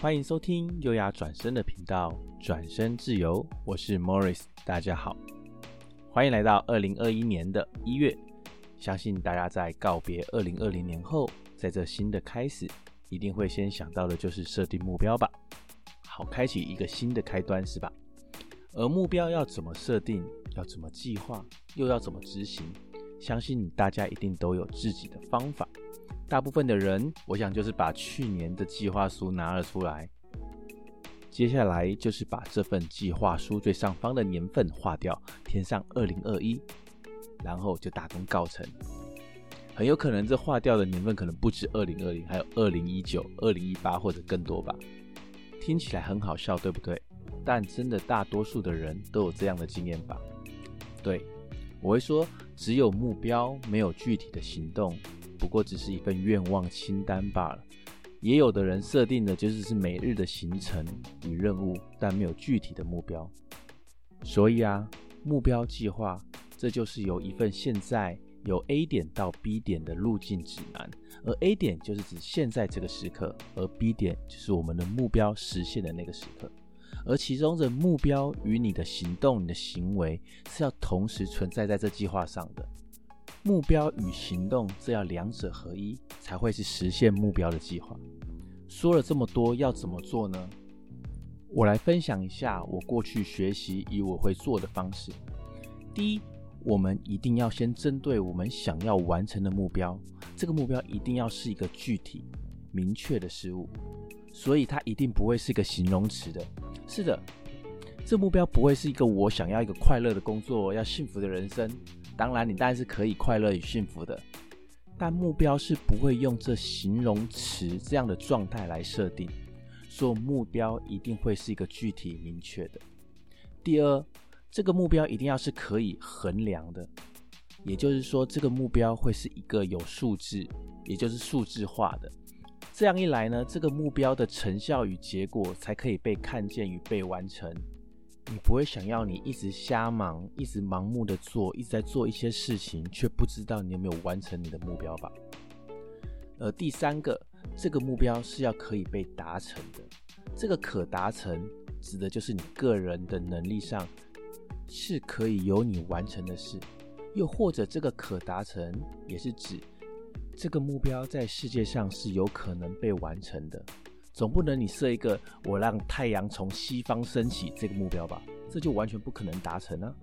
欢迎收听优雅转身的频道，转身自由，我是 Morris，大家好，欢迎来到二零二一年的一月。相信大家在告别二零二零年后，在这新的开始，一定会先想到的就是设定目标吧，好开启一个新的开端，是吧？而目标要怎么设定，要怎么计划，又要怎么执行，相信大家一定都有自己的方法。大部分的人，我想就是把去年的计划书拿了出来，接下来就是把这份计划书最上方的年份划掉，填上二零二一，然后就大功告成。很有可能这划掉的年份可能不止二零二零，还有二零一九、二零一八或者更多吧。听起来很好笑，对不对？但真的大多数的人都有这样的经验吧？对，我会说，只有目标，没有具体的行动。不过只是一份愿望清单罢了。也有的人设定的就是是每日的行程与任务，但没有具体的目标。所以啊，目标计划这就是由一份现在由 A 点到 B 点的路径指南，而 A 点就是指现在这个时刻，而 B 点就是我们的目标实现的那个时刻。而其中的目标与你的行动、你的行为是要同时存在在这计划上的。目标与行动，这要两者合一，才会是实现目标的计划。说了这么多，要怎么做呢？我来分享一下我过去学习以我会做的方式。第一，我们一定要先针对我们想要完成的目标，这个目标一定要是一个具体、明确的事物，所以它一定不会是一个形容词的。是的，这目标不会是一个我想要一个快乐的工作，要幸福的人生。当然，你当然是可以快乐与幸福的，但目标是不会用这形容词这样的状态来设定，所以目标一定会是一个具体明确的。第二，这个目标一定要是可以衡量的，也就是说，这个目标会是一个有数字，也就是数字化的。这样一来呢，这个目标的成效与结果才可以被看见与被完成。你不会想要你一直瞎忙，一直盲目的做，一直在做一些事情，却不知道你有没有完成你的目标吧？呃，第三个，这个目标是要可以被达成的。这个可达成，指的就是你个人的能力上是可以由你完成的事，又或者这个可达成，也是指这个目标在世界上是有可能被完成的。总不能你设一个我让太阳从西方升起这个目标吧？这就完全不可能达成啊。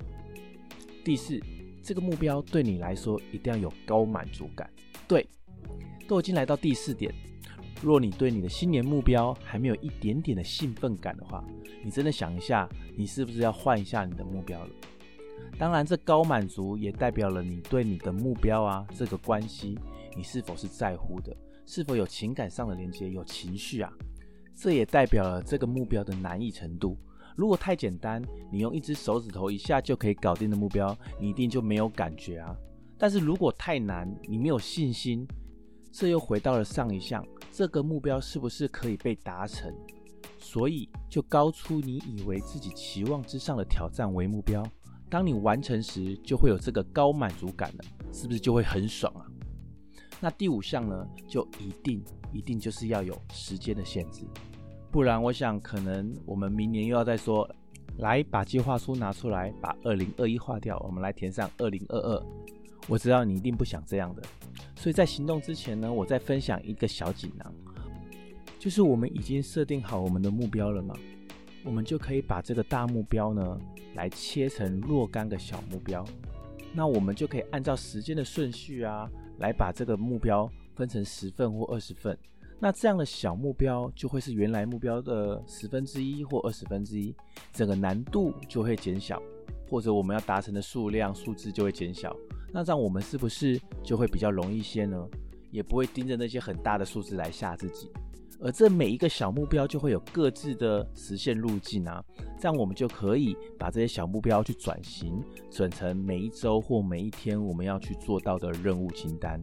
第四，这个目标对你来说一定要有高满足感。对，都已经来到第四点，若你对你的新年目标还没有一点点的兴奋感的话，你真的想一下，你是不是要换一下你的目标了？当然，这高满足也代表了你对你的目标啊这个关系，你是否是在乎的？是否有情感上的连接，有情绪啊？这也代表了这个目标的难易程度。如果太简单，你用一只手指头一下就可以搞定的目标，你一定就没有感觉啊。但是如果太难，你没有信心，这又回到了上一项，这个目标是不是可以被达成？所以就高出你以为自己期望之上的挑战为目标。当你完成时，就会有这个高满足感了，是不是就会很爽啊？那第五项呢，就一定一定就是要有时间的限制，不然我想可能我们明年又要再说，来把计划书拿出来，把二零二一划掉，我们来填上二零二二。我知道你一定不想这样的，所以在行动之前呢，我再分享一个小锦囊，就是我们已经设定好我们的目标了嘛，我们就可以把这个大目标呢，来切成若干个小目标，那我们就可以按照时间的顺序啊。来把这个目标分成十份或二十份，那这样的小目标就会是原来目标的十分之一或二十分之一，整个难度就会减小，或者我们要达成的数量数字就会减小。那这样我们是不是就会比较容易些呢？也不会盯着那些很大的数字来吓自己。而这每一个小目标就会有各自的实现路径啊，这样我们就可以把这些小目标去转型，转成每一周或每一天我们要去做到的任务清单。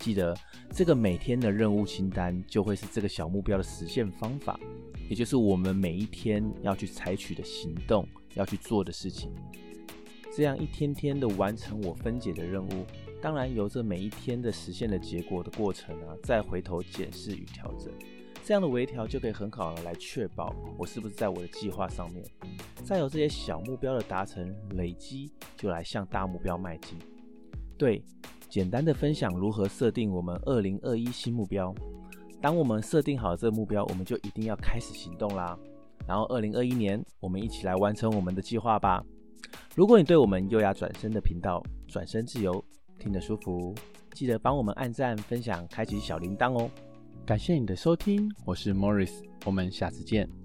记得这个每天的任务清单就会是这个小目标的实现方法，也就是我们每一天要去采取的行动，要去做的事情。这样一天天的完成我分解的任务，当然由这每一天的实现的结果的过程啊，再回头检视与调整。这样的微调就可以很好的来确保我是不是在我的计划上面。再有这些小目标的达成累积，就来向大目标迈进。对，简单的分享如何设定我们二零二一新目标。当我们设定好这个目标，我们就一定要开始行动啦。然后二零二一年，我们一起来完成我们的计划吧。如果你对我们优雅转身的频道转身自由听得舒服，记得帮我们按赞、分享、开启小铃铛哦。感谢你的收听，我是 Morris，我们下次见。